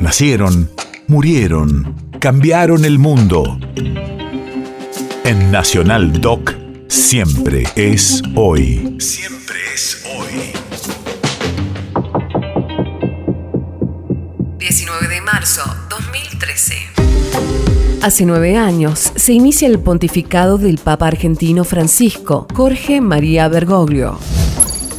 Nacieron, murieron, cambiaron el mundo. En Nacional Doc, siempre es hoy. Siempre es hoy. 19 de marzo 2013. Hace nueve años se inicia el pontificado del Papa argentino Francisco Jorge María Bergoglio.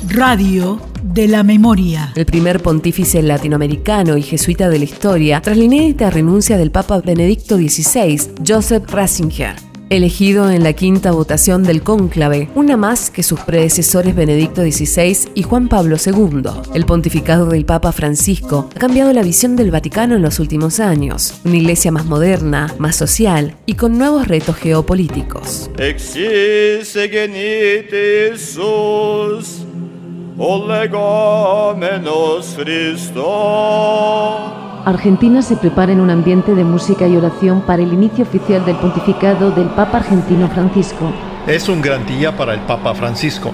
Radio de la memoria. El primer pontífice latinoamericano y jesuita de la historia tras la inédita renuncia del Papa Benedicto XVI, Joseph Ratzinger. Elegido en la quinta votación del cónclave, una más que sus predecesores Benedicto XVI y Juan Pablo II. El pontificado del Papa Francisco ha cambiado la visión del Vaticano en los últimos años. Una iglesia más moderna, más social y con nuevos retos geopolíticos. Argentina se prepara en un ambiente de música y oración para el inicio oficial del pontificado del Papa argentino Francisco. Es un gran día para el Papa Francisco.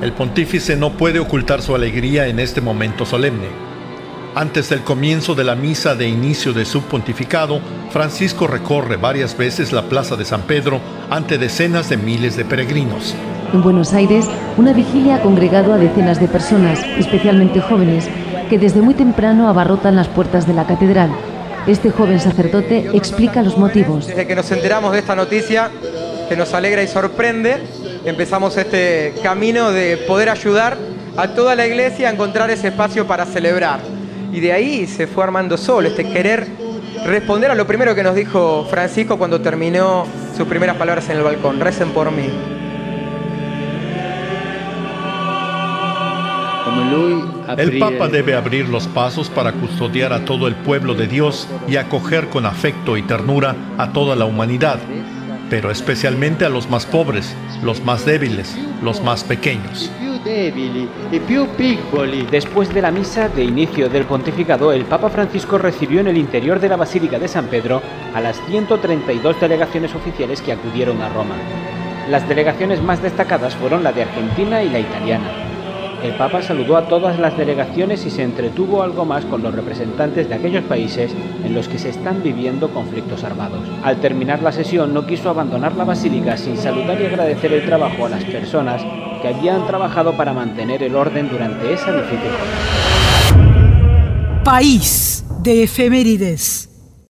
El pontífice no puede ocultar su alegría en este momento solemne. Antes del comienzo de la misa de inicio de su pontificado, Francisco recorre varias veces la Plaza de San Pedro ante decenas de miles de peregrinos. En Buenos Aires, una vigilia ha congregado a decenas de personas, especialmente jóvenes, que desde muy temprano abarrotan las puertas de la catedral. Este joven sacerdote explica los motivos. Desde que nos enteramos de esta noticia, que nos alegra y sorprende, empezamos este camino de poder ayudar a toda la iglesia a encontrar ese espacio para celebrar. Y de ahí se fue armando solo este querer responder a lo primero que nos dijo Francisco cuando terminó sus primeras palabras en el balcón, recen por mí. El Papa debe abrir los pasos para custodiar a todo el pueblo de Dios y acoger con afecto y ternura a toda la humanidad, pero especialmente a los más pobres, los más débiles, los más pequeños. Después de la misa de inicio del pontificado, el Papa Francisco recibió en el interior de la Basílica de San Pedro a las 132 delegaciones oficiales que acudieron a Roma. Las delegaciones más destacadas fueron la de Argentina y la italiana. El Papa saludó a todas las delegaciones y se entretuvo algo más con los representantes de aquellos países en los que se están viviendo conflictos armados. Al terminar la sesión no quiso abandonar la basílica sin saludar y agradecer el trabajo a las personas que habían trabajado para mantener el orden durante esa difícil País de efemérides.